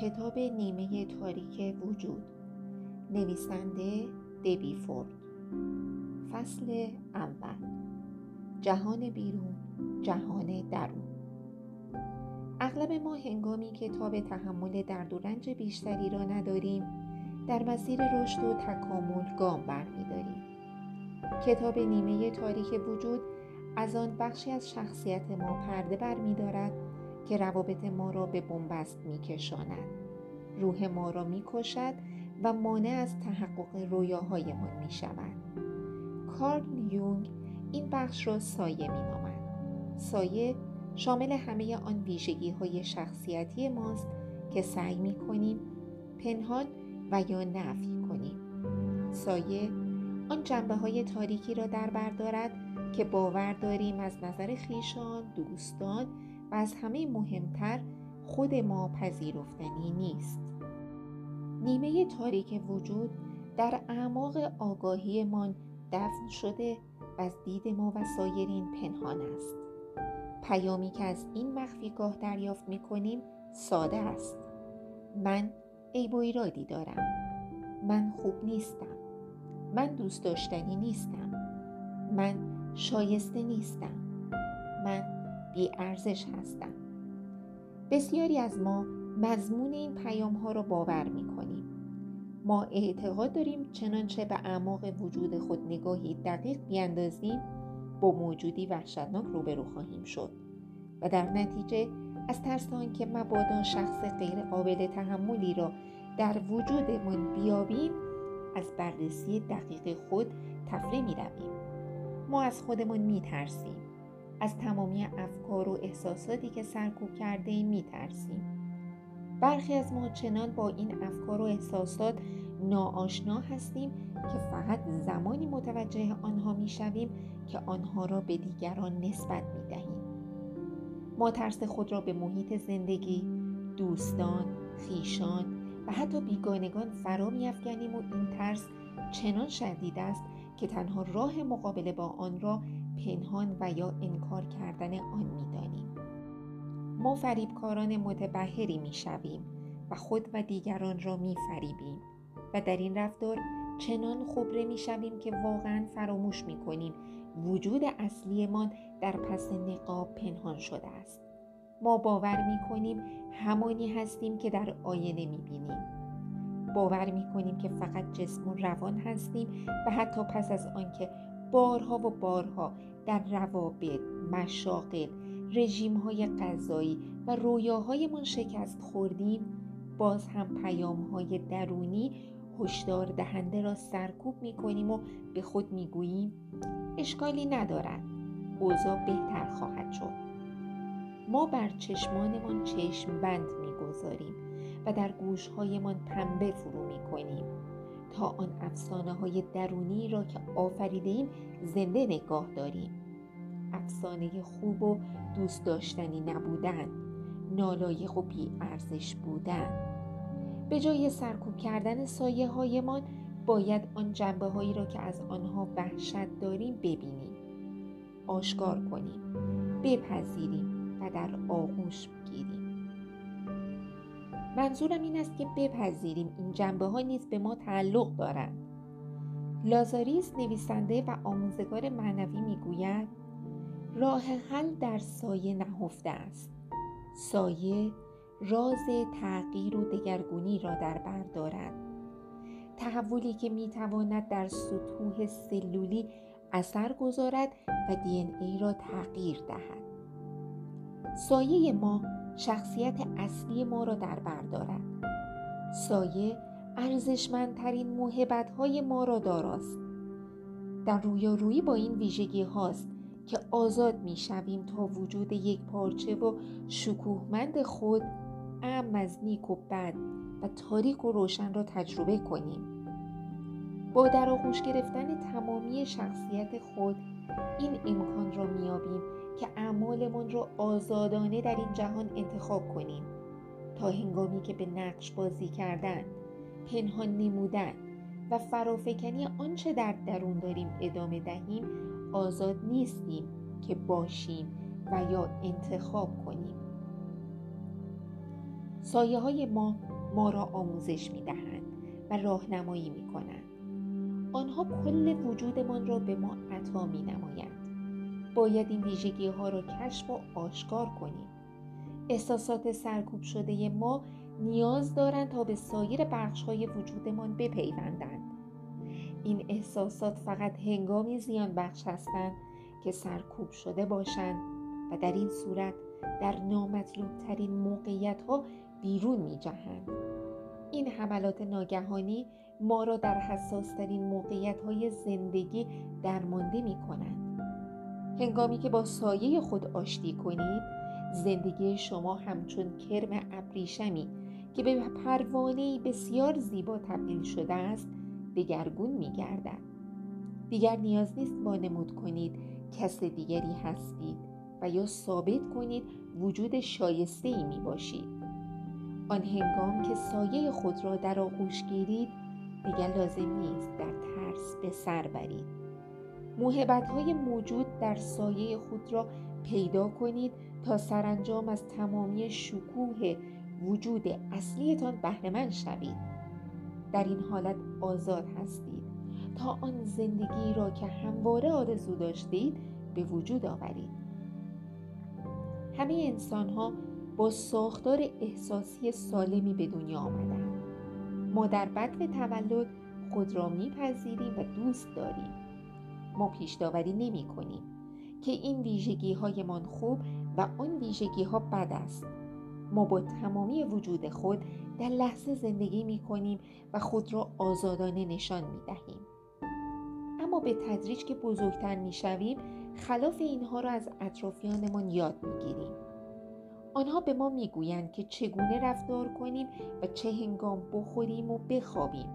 کتاب نیمه تاریک وجود. نویسنده دبی فورد. فصل اول. جهان بیرون جهان درون. اغلب ما هنگامی که به تحمل درد و رنج بیشتری را نداریم در مسیر رشد و تکامل گام برمیداریم. کتاب نیمه تاریک وجود از آن بخشی از شخصیت ما پرده برمیدارد که روابط ما را به بنبست میکشاند روح ما را می‌کشد و مانع از تحقق رویاهایمان می شود. کارل یونگ این بخش را سایه می نامد. سایه شامل همه آن ویژگی های شخصیتی ماست که سعی می کنیم پنهان و یا نفی کنیم. سایه آن جنبه های تاریکی را در بر دارد که باور داریم از نظر خیشان، دوستان و از همه مهمتر خود ما پذیرفتنی نیست. نیمه تاریک وجود در اعماق آگاهیمان دفن شده و از دید ما و سایرین پنهان است. پیامی که از این مخفیگاه دریافت می کنیم ساده است. من عیب و ایرادی دارم. من خوب نیستم. من دوست داشتنی نیستم. من شایسته نیستم. من بی ارزش هستم. بسیاری از ما مضمون این پیام ها را باور می کنیم. ما اعتقاد داریم چنانچه به اعماق وجود خود نگاهی دقیق بیاندازیم با موجودی وحشتناک روبرو خواهیم شد و در نتیجه از ترس که مبادا شخص غیر قابل تحملی را در وجودمان بیابیم از بررسی دقیق خود تفره می رویم. ما از خودمان می ترسیم. از تمامی افکار و احساساتی که سرکوب کرده ایم می ترسیم. برخی از ما چنان با این افکار و احساسات ناآشنا هستیم که فقط زمانی متوجه آنها می شویم که آنها را به دیگران نسبت می دهیم. ما ترس خود را به محیط زندگی، دوستان، خیشان و حتی بیگانگان فرا می افکنیم و این ترس چنان شدید است که تنها راه مقابله با آن را پنهان و یا انکار کردن آن می دانیم. ما فریبکاران متبهری می شویم و خود و دیگران را می فریبیم و در این رفتار چنان خبره می شویم که واقعا فراموش می کنیم وجود اصلیمان در پس نقاب پنهان شده است. ما باور می کنیم همانی هستیم که در آینه می بینیم. باور می کنیم که فقط جسم و روان هستیم و حتی پس از آنکه بارها و بارها در روابط، مشاقل، رژیم های غذایی و رویاهایمان شکست خوردیم باز هم پیام های درونی هشدار دهنده را سرکوب می کنیم و به خود می گوییم اشکالی ندارد. اوضاع بهتر خواهد شد. ما بر چشمانمان چشم بند می گذاریم و در گوشهایمان پنبه فرو می کنیم تا آن افسانه های درونی را که آفریده ایم زنده نگاه داریم. افسانه خوب و دوست داشتنی نبودن نالایق و بی ارزش بودن به جای سرکوب کردن سایه هایمان باید آن جنبه هایی را که از آنها وحشت داریم ببینیم. آشکار کنیم. بپذیریم و در آغوش منظورم این است که بپذیریم این جنبه ها نیز به ما تعلق دارند. لازاریس نویسنده و آموزگار معنوی می‌گوید راه حل در سایه نهفته است. سایه راز تغییر و دگرگونی را در بر دارد. تحولی که می‌تواند در سطوح سلولی اثر گذارد و دی ای را تغییر دهد. سایه ما شخصیت اصلی ما را در بر دارد. سایه ارزشمندترین موهبت های ما را داراست. در رویارویی با این ویژگی هاست که آزاد می شویم تا وجود یک پارچه و شکوهمند خود ام از نیک و بد و تاریک و روشن را تجربه کنیم. با در آغوش گرفتن تمامی شخصیت خود این امکان را میابیم که اعمالمان را آزادانه در این جهان انتخاب کنیم تا هنگامی که به نقش بازی کردن پنهان نمودن و فرافکنی آنچه در درون داریم ادامه دهیم آزاد نیستیم که باشیم و یا انتخاب کنیم سایه های ما ما را آموزش می دهند و راهنمایی می کنند. آنها کل وجودمان را به ما عطا می نمایند. باید این ویژگی ها را کشف و آشکار کنیم. احساسات سرکوب شده ما نیاز دارند تا به سایر بخش های وجودمان بپیوندند. این احساسات فقط هنگامی زیان بخش هستند که سرکوب شده باشند و در این صورت در نامطلوب ترین موقعیت ها بیرون می جهند. این حملات ناگهانی ما را در حساس ترین موقعیت های زندگی درمانده می کنند. هنگامی که با سایه خود آشتی کنید زندگی شما همچون کرم ابریشمی که به پروانه بسیار زیبا تبدیل شده است دگرگون می گردد. دیگر نیاز نیست وانمود کنید کس دیگری هستید و یا ثابت کنید وجود شایسته ای می باشید. آن هنگام که سایه خود را در آغوش گیرید دیگر لازم نیست در ترس به سر برید. موهبت های موجود در سایه خود را پیدا کنید تا سرانجام از تمامی شکوه وجود اصلیتان بهرهمند شوید. در این حالت آزاد هستید. تا آن زندگی را که همواره آرزو داشتید به وجود آورید. همه انسان ها با ساختار احساسی سالمی به دنیا آمدند ما در بدو تولد خود را میپذیریم و دوست داریم ما پیش داوری نمی کنیم که این ویژگی هایمان خوب و آن ویژگی ها بد است ما با تمامی وجود خود در لحظه زندگی می کنیم و خود را آزادانه نشان می دهیم. اما به تدریج که بزرگتر می شویم خلاف اینها را از اطرافیانمان یاد می گیریم. آنها به ما می گویند که چگونه رفتار کنیم و چه هنگام بخوریم و بخوابیم.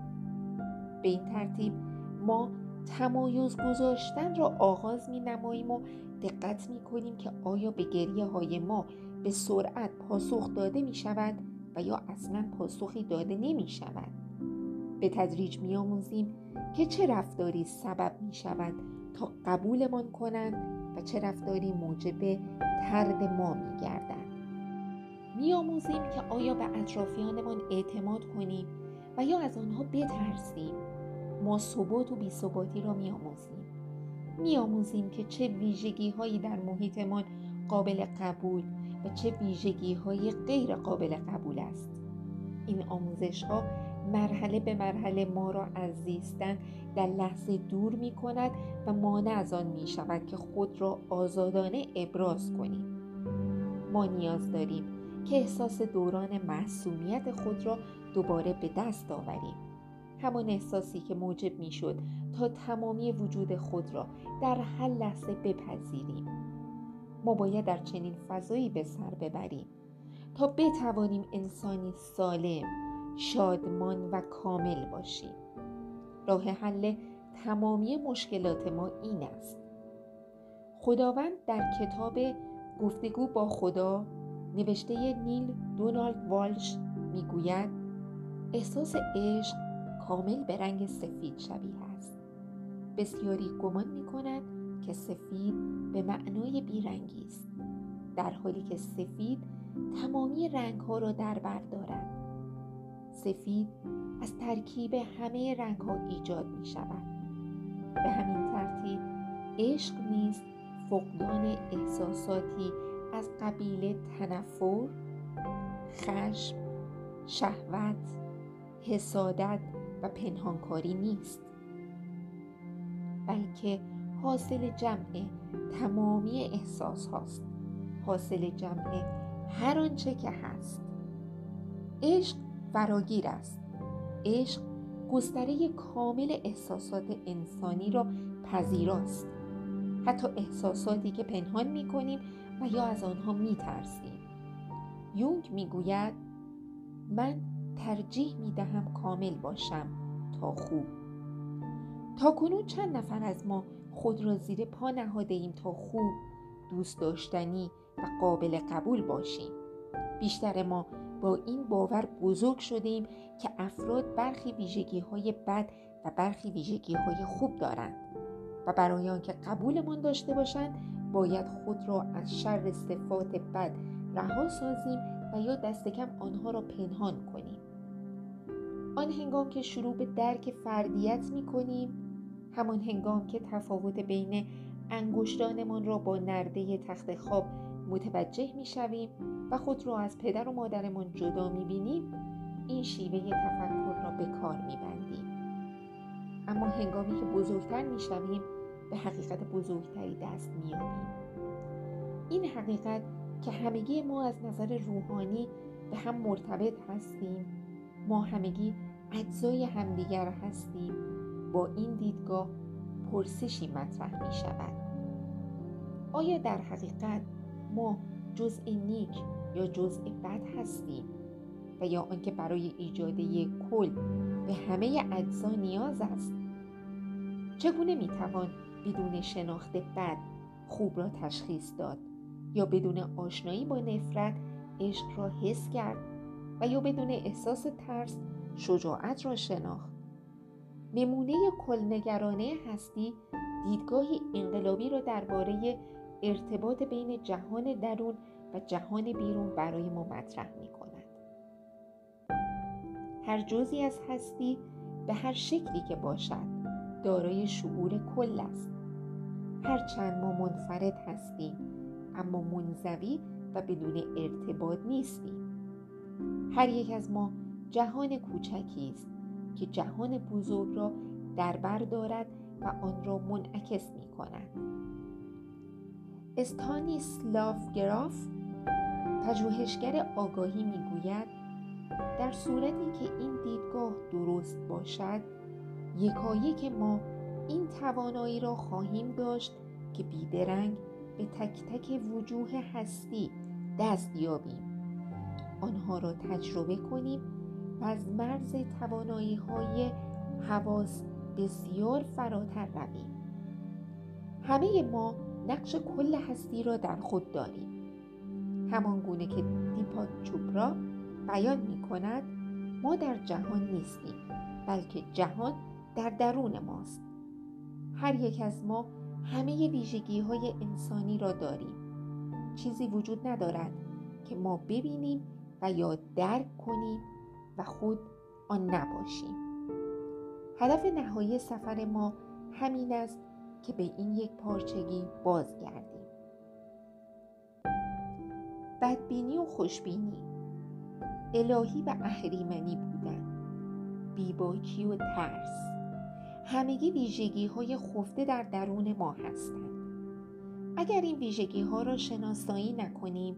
به این ترتیب ما تمایز گذاشتن را آغاز می نماییم و دقت می کنیم که آیا به گریه های ما به سرعت پاسخ داده می شود و یا اصلا پاسخی داده نمی شود به تدریج می آموزیم که چه رفتاری سبب می شود تا قبولمان کنند و چه رفتاری موجب ترد ما می گردند می آموزیم که آیا به اطرافیانمان اعتماد کنیم و یا از آنها بترسیم؟ ما ثبات و بیثباتی را می آموزیم می آموزیم که چه ویژگی هایی در محیطمان قابل قبول و چه ویژگی های غیر قابل قبول است. این آموزش ها مرحله به مرحله ما را از زیستن در لحظه دور می کند و مانع از آن می شود که خود را آزادانه ابراز کنیم. ما نیاز داریم که احساس دوران محسومیت خود را دوباره به دست آوریم. همان احساسی که موجب می شد تا تمامی وجود خود را در هر لحظه بپذیریم. ما باید در چنین فضایی به سر ببریم تا بتوانیم انسانی سالم شادمان و کامل باشیم. راه حل تمامی مشکلات ما این است. خداوند در کتاب گفتگو با خدا نوشته نیل دونالد والش می‌گوید احساس عشق کامل به رنگ سفید شبیه است. بسیاری گمان می که سفید به معنای بیرنگی است در حالی که سفید تمامی رنگ ها را در بر دارد. سفید از ترکیب همه رنگ ها ایجاد می شود به همین ترتیب عشق نیز فقدان احساساتی از قبیل تنفر خشم شهوت حسادت و پنهانکاری نیست. بلکه حاصل جمع تمامی احساس هاست. حاصل جمع هر آنچه که هست. عشق فراگیر است. عشق گستره کامل احساسات انسانی را پذیراست. حتی احساساتی که پنهان می کنیم و یا از آنها می ترسیم یونگ می گوید من ترجیح می دهم کامل باشم تا خوب. تا کنون چند نفر از ما خود را زیر پا نهاده ایم تا خوب دوست داشتنی و قابل قبول باشیم. بیشتر ما با این باور بزرگ شده ایم که افراد برخی ویژگی های بد و برخی ویژگی های خوب دارند و برای آنکه قبولمان داشته باشند باید خود را از شر صفات بد رها سازیم و یا دست کم آنها را پنهان کنیم آن هنگام که شروع به درک فردیت می کنیم همان هنگام که تفاوت بین انگشتانمان را با نرده تخت خواب متوجه می شویم و خود را از پدر و مادرمان جدا می بینیم این شیوه تفکر را به کار می بندیم. اما هنگامی که بزرگتر می شویم به حقیقت بزرگتری دست می یابیم. این حقیقت که همگی ما از نظر روحانی به هم مرتبط هستیم ما همگی اجزای همدیگر هستیم با این دیدگاه پرسشی مطرح می شود آیا در حقیقت ما جزء نیک یا جزء بد هستیم؟ و یا آنکه برای ایجاد یک کل به همه اجزا نیاز است؟ چگونه می‌توان بدون شناخت بد خوب را تشخیص داد یا بدون آشنایی با نفرت عشق را حس کرد و یا بدون احساس ترس شجاعت را شناخت نمونه کلنگرانه هستی دیدگاهی انقلابی را درباره ارتباط بین جهان درون و جهان بیرون برای ما مطرح می کند. هر جزی از هستی به هر شکلی که باشد دارای شعور کل است. هرچند ما منفرد هستیم اما منزوی و بدون ارتباط نیستیم. هر یک از ما جهان کوچکی است که جهان بزرگ را در بر دارد و آن را منعکس می کند. استانیسلاف گراف پژوهشگر آگاهی می‌گوید در صورتی که این دیدگاه درست باشد یکایک ما این توانایی را خواهیم داشت که بیدرنگ به تک تک وجوه هستی دست یابیم. آنها را تجربه کنیم و از مرز توانایی های حواس بسیار فراتر رویم. همه ما نقش کل هستی را در خود داریم. همان گونه که دیپا چوپرا بیان می کند ما در جهان نیستیم بلکه جهان در درون ماست. هر یک از ما همه ویژگی های انسانی را داریم. چیزی وجود ندارد که ما ببینیم و یا درک کنیم و خود آن نباشیم. هدف نهایی سفر ما همین است که به این یک پارچگی بازگردیم. بدبینی و خوشبینی. الهی و اهریمنی بودن. بیباکی و ترس. همگی ویژگی های خفته در درون ما هستند اگر این ویژگی ها را شناسایی نکنیم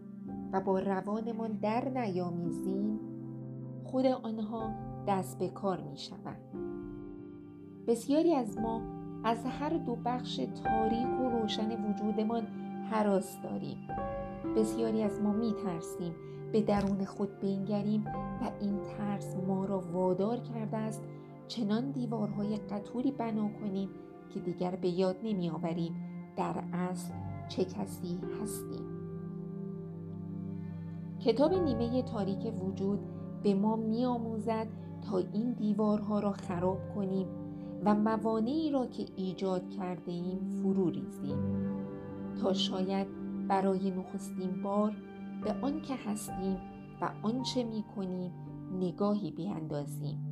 و با روانمان در نیامیزیم خود آنها دست به کار می شوند. بسیاری از ما از هر دو بخش تاریک و روشن وجودمان حراس داریم بسیاری از ما می ترسیم به درون خود بینگریم و این ترس ما را وادار کرده است چنان دیوارهای قطوری بنا کنیم که دیگر به یاد نمی آوریم در اصل چه کسی هستیم. کتاب نیمه تاریک وجود به ما می آموزد تا این دیوارها را خراب کنیم و موانعی را که ایجاد کرده ایم فرو ریزیم تا شاید برای نخستین بار به آن که هستیم و آنچه می کنیم نگاهی بیاندازیم.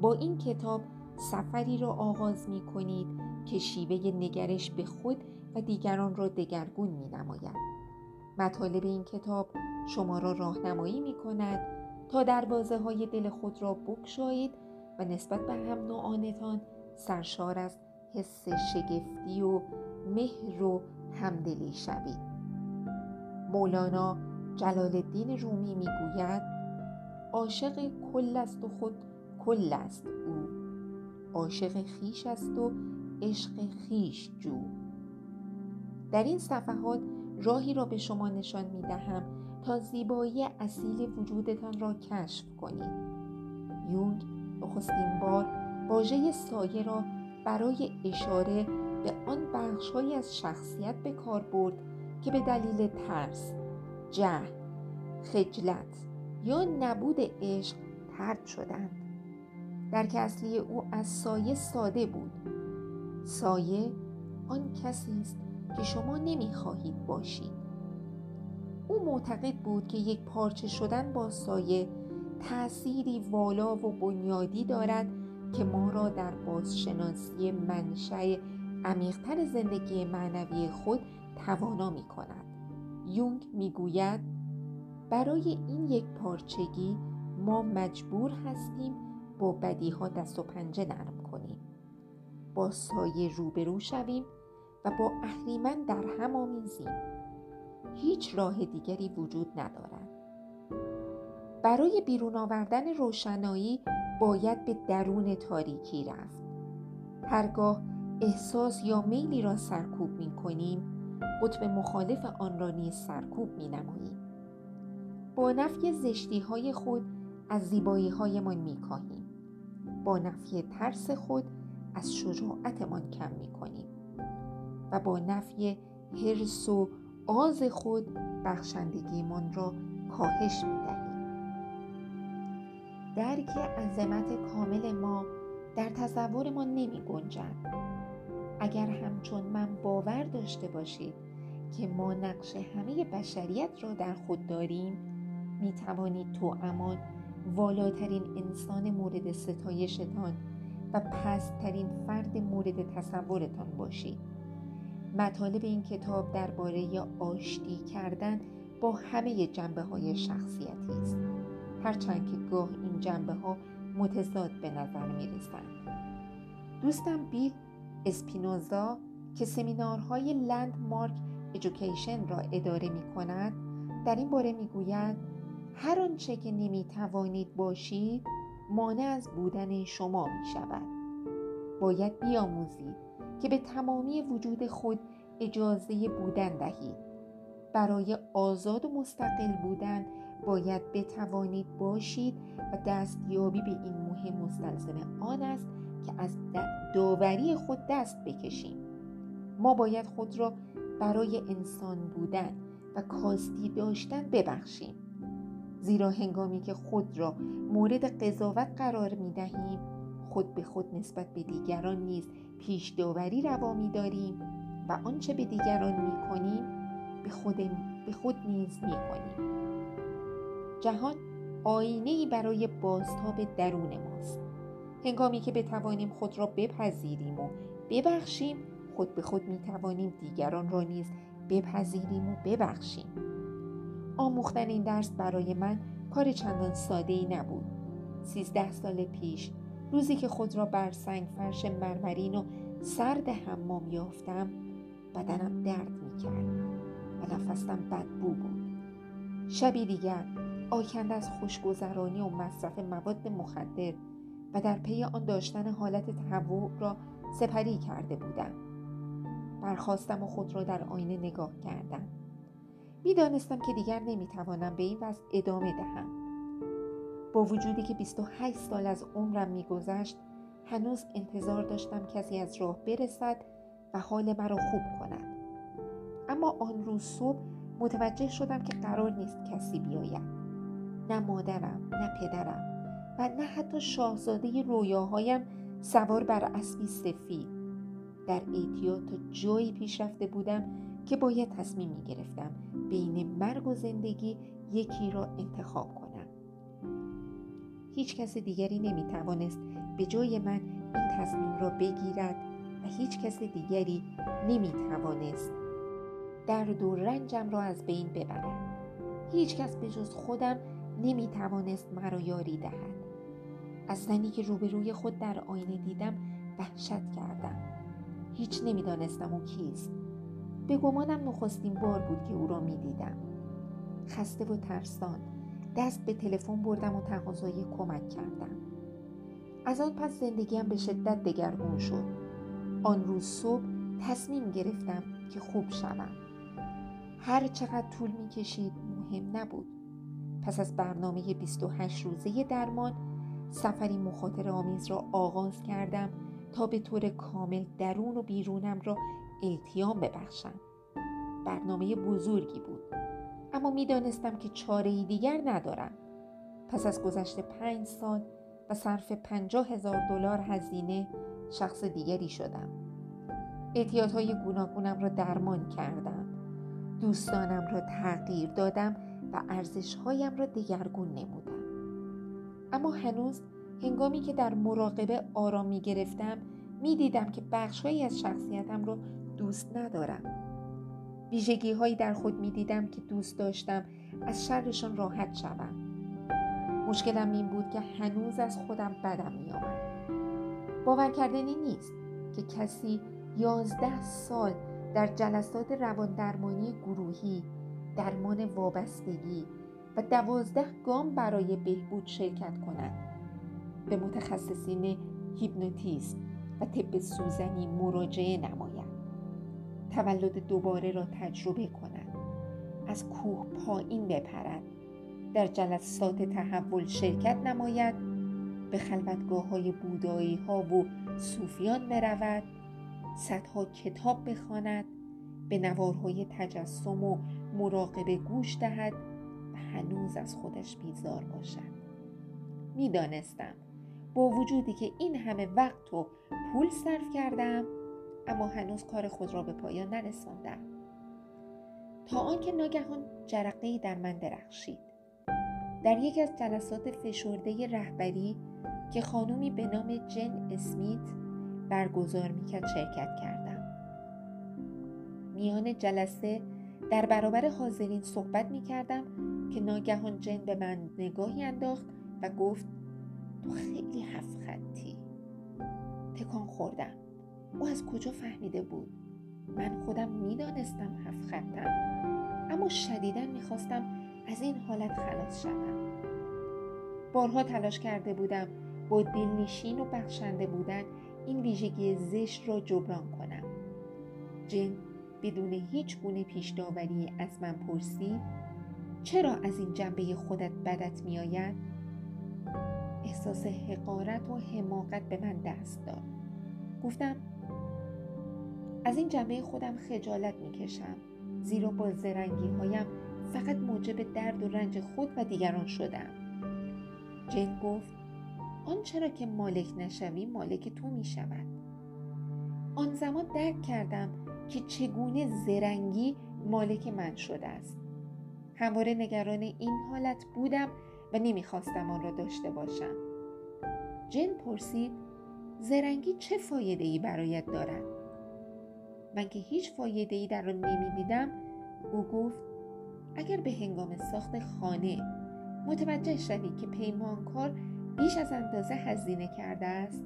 با این کتاب سفری را آغاز می کنید که شیوه نگرش به خود و دیگران را دگرگون می نماید. مطالب این کتاب شما را راهنمایی می کند تا دروازه های دل خود را بکشایید و نسبت به هم نوعانتان سرشار از حس شگفتی و مهر و همدلی شوید مولانا جلال الدین رومی می‌گوید عاشق کل است و خود کل است او. عاشق خیش است و عشق خیش جو. در این صفحات راهی را به شما نشان می دهم تا زیبایی اصیل وجودتان را کشف کنید. یونگ نخستین بار واژه سایه را برای اشاره به آن بخشهایی از شخصیت به کار برد که به دلیل ترس جهل خجلت یا نبود عشق ترد شدند. در که اصلی او از سایه ساده بود سایه آن کسی است که شما نمی‌خواهید باشید او معتقد بود که یک پارچه شدن با سایه تأثیری والا و بنیادی دارد که ما را در بازشناسی منشأ عمیقتر زندگی معنوی خود توانا می کند. یونگ می گوید برای این یک پارچگی ما مجبور هستیم با بدیها دست و پنجه نرم کنیم. با سایه روبرو شویم و با اهریمن در هم آمیزیم. هیچ راه دیگری وجود ندارد. برای بیرون آوردن روشنایی باید به درون تاریکی رفت. هرگاه احساس یا میلی را سرکوب می کنیم قطب مخالف آن را نیز سرکوب می نماییم. با نفی زشتی های خود از زیبایی هایمان می کاهیم. با نفی ترس خود از شجاعتمان کم می کنیم و با نفی حرس و آز خود بخشندگیمان را کاهش می دهیم درک عظمت کامل ما در تصورمان نمی گنجد. اگر همچون من باور داشته باشید که ما نقش همه بشریت را در خود داریم می توانید تو امان والاترین انسان مورد ستایشتان و پستترین فرد مورد تصورتان باشید مطالب این کتاب درباره آشتی کردن با همه جنبه های شخصیتی است هرچند که گاه این جنبه ها متضاد به نظر می رسند. دوستم بیل اسپینوزا که سمینارهای لندمارک ایژوکیشن را اداره می کند در این باره می گوید هر آنچه که نمی توانید باشید مانع از بودن شما می شود باید بیاموزید که به تمامی وجود خود اجازه بودن دهید. برای آزاد و مستقل بودن باید بتوانید باشید و دستیابی به این مهم مستلزم آن است که از داوری خود دست بکشیم. ما باید خود را برای انسان بودن و کاستی داشتن ببخشیم. زیرا هنگامی که خود را مورد قضاوت قرار می دهیم خود به خود نسبت به دیگران نیز پیش داوری روا می داریم و آنچه به دیگران می کنیم به خود, به خود نیز می کنیم جهان آینه ای برای بازتاب درون ماست. هنگامی که بتوانیم خود را بپذیریم و ببخشیم خود به خود می توانیم دیگران را نیز بپذیریم و ببخشیم. آموختن این درس برای من کار چندان ساده ای نبود. سیزده سال پیش روزی که خود را بر سنگ فرش مرمرین و سرد حمام یافتم بدنم درد می کرد و نفسم بدبو بود. شبی دیگر آکنده از خوشگذرانی و مصرف مواد مخدر و در پی آن داشتن حالت تهوع را سپری کرده بودم. برخواستم و خود را در آینه نگاه کردم. می‌دانستم که دیگر نمی‌توانم به این وضع ادامه دهم. با وجودی که 28 سال از عمرم میگذشت هنوز انتظار داشتم کسی از راه برسد و حال مرا خوب کند. اما آن روز صبح متوجه شدم که قرار نیست کسی بیاید. نه مادرم نه پدرم و نه حتی شاهزاده رویاهایم سوار بر اسبی سفید. در ایتیا تا جایی پیش رفته بودم که باید تصمیم می گرفتم بین مرگ و زندگی یکی را انتخاب کنم. هیچ کس دیگری نمی توانست به جای من این تصمیم را بگیرد و هیچ کس دیگری نمی توانست درد و رنجم را از بین ببرد. هیچ کس به جز خودم نمی توانست مرا یاری دهد. از زنی که روبروی خود در آینه دیدم وحشت کردم. هیچ نمی‌دانستم او کیست. به گمانم نخستین بار بود که او را می‌دیدم. خسته و ترسان دست به تلفن بردم و تقاضای کمک کردم. از آن پس زندگیم به شدت دگرگون شد. آن روز صبح تصمیم گرفتم که خوب شوم. هر چقدر طول می کشید مهم نبود. پس از برنامه 28 روزه درمان سفری مخاطر آمیز را آغاز کردم تا به طور کامل درون و بیرونم را التیام ببخشم. برنامه بزرگی بود. اما می‌دانستم که چاره دیگر ندارم. پس از گذشت پنج سال و صرف پنجاه هزار دلار هزینه شخص دیگری شدم. اعتیادهای گوناگونم را درمان کردم. دوستانم را تغییر دادم و ارزشهایم را دگرگون نمودم. اما هنوز هنگامی که در مراقبه آرام می گرفتم می دیدم که بخشهایی از شخصیتم را دوست ندارم. ویژگی هایی در خود می دیدم که دوست داشتم از شرشان راحت شوم. مشکلم این بود که هنوز از خودم بدم می آمد باور کردنی نیست که کسی یازده سال در جلسات رواندرمانی گروهی درمان وابستگی و دوازده گام برای بهبود شرکت کند. به متخصصین هیپنوتیزم و طب سوزنی مراجعه نماید. تولد دوباره را تجربه کند از کوه پایین بپرد در جلسات تحول شرکت نماید. به خلوتگاه های بودایی ها و صوفیان برود. صدها کتاب بخواند. به نوارهای تجسم و مراقبه گوش دهد و هنوز از خودش بیزار باشد. می‌دانستم. با وجودی که این همه وقت و پول صرف کردم اما هنوز کار خود را به پایان نرساندم. تا آنکه ناگهان جرقه در من درخشید. در یکی از جلسات فشرده رهبری که خانومی به نام جن اسمیت برگزار می‌کرد شرکت کردم. میان جلسه در برابر حاضرین صحبت می‌کردم که ناگهان جن به من نگاهی انداخت و گفت تو خیلی هفت خطی. تکان خوردم. او از کجا فهمیده بود؟ من خودم می‌دانستم هفت خطم اما شدیدا می‌خواستم از این حالت خلاص شوم. بارها تلاش کرده بودم با دلنشین و بخشنده بودن این ویژگی زشت را جبران کنم. جن بدون هیچ گونه پیش داوری از من پرسید چرا از این جنبه خودت بدت میآید؟ احساس حقارت و حماقت به من دست داد. گفتم از این جنبه خودم خجالت می‌کشم. زیرا با زرنگی هایم فقط موجب درد و رنج خود و دیگران شدم. جن گفت آن چرا که مالک نشوی مالک تو می شود آن زمان درک کردم که چگونه زرنگی مالک من شده است. همواره نگران این حالت بودم و نمی‌خواستم آن را داشته باشم. جن پرسید زرنگی چه فایده ای برایت دارد؟ من که هیچ فایده ای در آن نمی‌دیدم او گفت اگر به هنگام ساخت خانه متوجه شوی که پیمانکار بیش از اندازه هزینه کرده است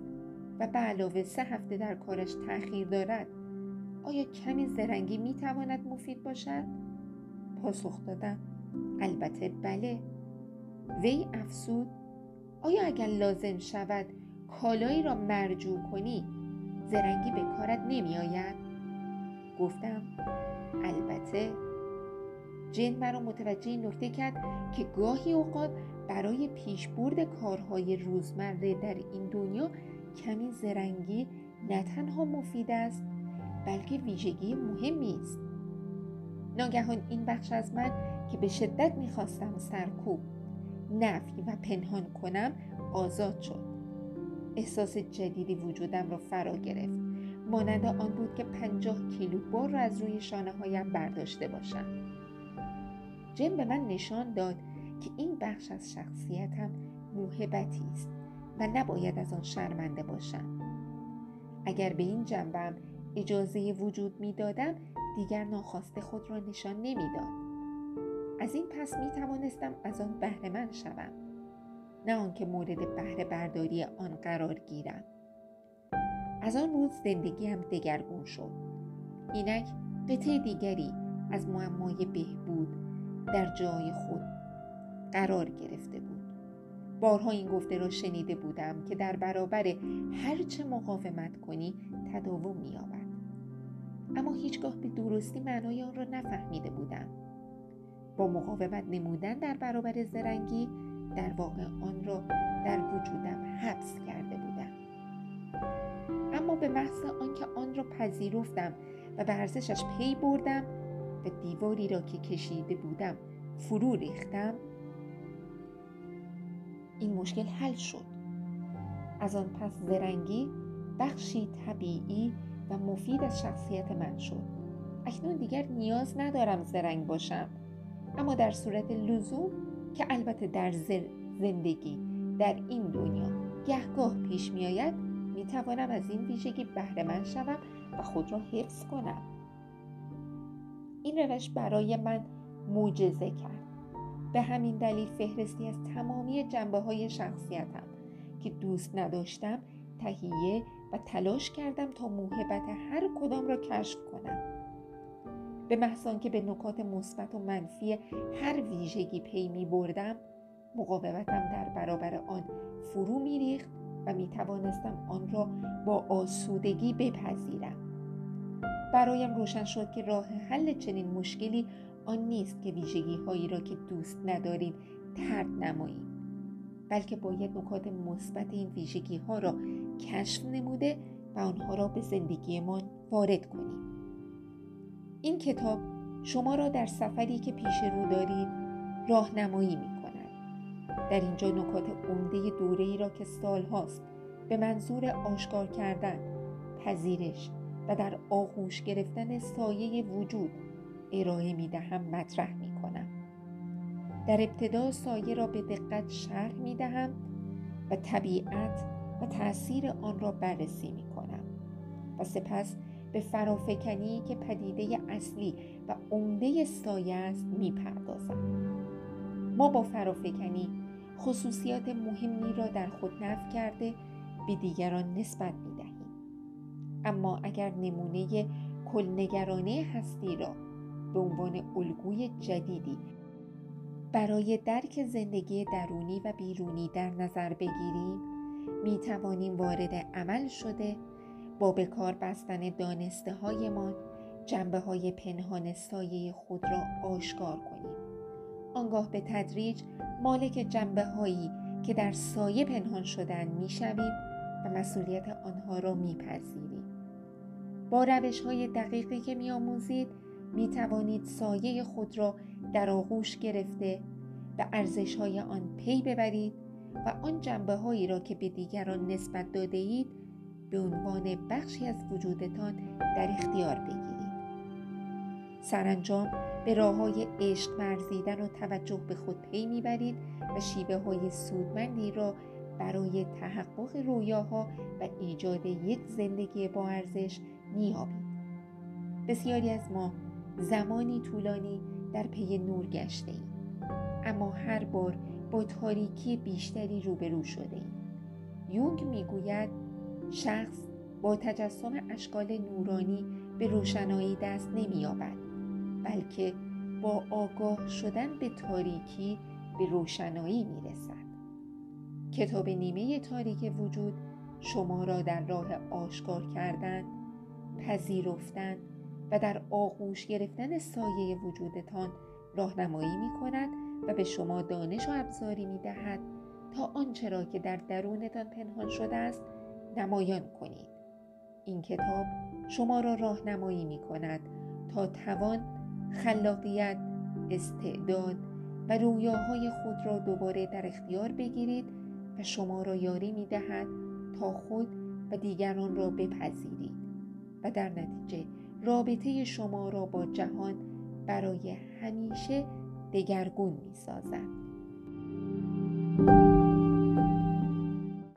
و به علاوه سه هفته در کارش تأخیر دارد آیا کمی زرنگی می تواند مفید باشد؟ پاسخ دادم البته بله وی افسود آیا اگر لازم شود کالایی را مرجوع کنی زرنگی به کارت نمی آید؟ گفتم. البته جن مرا متوجه نکته کرد که گاهی اوقات برای پیشبرد کارهای روزمره در این دنیا کمی زرنگی نه تنها مفید است بلکه ویژگی مهمی است. ناگهان این بخش از من که به شدت می‌خواستم سرکوب نفی و پنهان کنم آزاد شد. احساس جدیدی وجودم را فرا گرفت. مانند آن بود که پنجاه کیلو بار را از روی شانه هایم برداشته باشم. جن به من نشان داد که این بخش از شخصیتم موهبتی است و نباید از آن شرمنده باشم. اگر به این جنبم اجازه وجود می دادم دیگر ناخواسته خود را نشان نمی‌داد. از این پس می توانستم از آن بهره من شوم نه آنکه مورد بهره برداری آن قرار گیرم. از آن روز زندگیم دگرگون شد. اینک قطعه دیگری از معمای بهبود در جای خود قرار گرفته بود. بارها این گفته را شنیده بودم که در برابر هرچه مقاومت کنی تداوم مییابد. اما هیچگاه به درستی معنای آن را نفهمیده بودم. با مقاومت نمودن در برابر زرنگی در واقع آن را در وجودم حبس کرده به محض آنکه آن را پذیرفتم و به ارزشش پی بردم و دیواری را که کشیده بودم فرو ریختم این مشکل حل شد. از آن پس زرنگی بخشی طبیعی و مفید از شخصیت من شد. اکنون دیگر نیاز ندارم زرنگ باشم اما در صورت لزوم که البته در زندگی در این دنیا گهگاه پیش می آید می توانم از این ویژگی بهره من شوم و خود را حفظ کنم. این روش برای من معجزه کرد. به همین دلیل فهرستی از تمامی جنبه های شخصیتم که دوست نداشتم تهیه و تلاش کردم تا موهبت هر کدام را کشف کنم. به محض که به نکات مثبت و منفی هر ویژگی پی می بردم مقاومتم در برابر آن فرو می ریخت و می توانستم آن را با آسودگی بپذیرم برایم روشن شد که راه حل چنین مشکلی آن نیست که ویژگی هایی را که دوست نداریم ترد نماییم بلکه باید نکات مثبت این ویژگی ها را کشف نموده و آنها را به زندگیمان وارد کنیم این کتاب شما را در سفری که پیش رو دارید راهنمایی می. در اینجا نکات عمده دوره ای را که سال هاست به منظور آشکار کردن، پذیرش و در آغوش گرفتن سایه وجود ارائه می دهم مطرح می کنم. در ابتدا سایه را به دقت شرح می دهم و طبیعت و تأثیر آن را بررسی می کنم و سپس به فرافکنی که پدیده اصلی و عمده سایه است می‌پردازم ما با فرافکنی خصوصیات مهمی را در خود نفع کرده به دیگران نسبت می‌دهیم اما اگر نمونه کلنگرانه هستی را به عنوان الگوی جدیدی برای درک زندگی درونی و بیرونی در نظر بگیریم می توانیم وارد عمل شده با به کار بستن دانسته هایمان جنبه های پنهان سایه خود را آشکار کنیم. آنگاه به تدریج مالک جنبه هایی که در سایه پنهان شدن می شویم و مسئولیت آنها را می پذیریم. با روش های دقیقی که می آموزید می توانید سایه خود را در آغوش گرفته و ارزش های آن پی ببرید و آن جنبه هایی را که به دیگران نسبت داده اید به عنوان بخشی از وجودتان در اختیار بگیرید سرانجام به راه های عشق ورزیدن و توجه به خود پی می‌برید و شیوه های سودمندی را برای تحقق رویاها و ایجاد یک زندگی با ارزش میابید بسیاری از ما زمانی طولانی در پی نور گشته ایم اما هر بار با تاریکی بیشتری روبرو شده ایم یونگ می‌گوید شخص با تجسم اشکال نورانی به روشنایی دست نمییابد. بلکه با آگاه شدن به تاریکی به روشنایی می‌رسد. کتاب نیمه تاریک وجود شما را در راه آشکار کردن پذیرفتن و در آغوش گرفتن سایه وجودتان راهنمایی می کند و به شما دانش و ابزاری می دهد تا آنچه را که در درونتان پنهان شده است نمایان کنید. این کتاب شما را راهنمایی می کند تا توان خلاقیت استعداد و رویاهای خود را دوباره در اختیار بگیرید و شما را یاری می دهد تا خود و دیگران را بپذیرید و در نتیجه رابطه شما را با جهان برای همیشه دگرگون می سازد.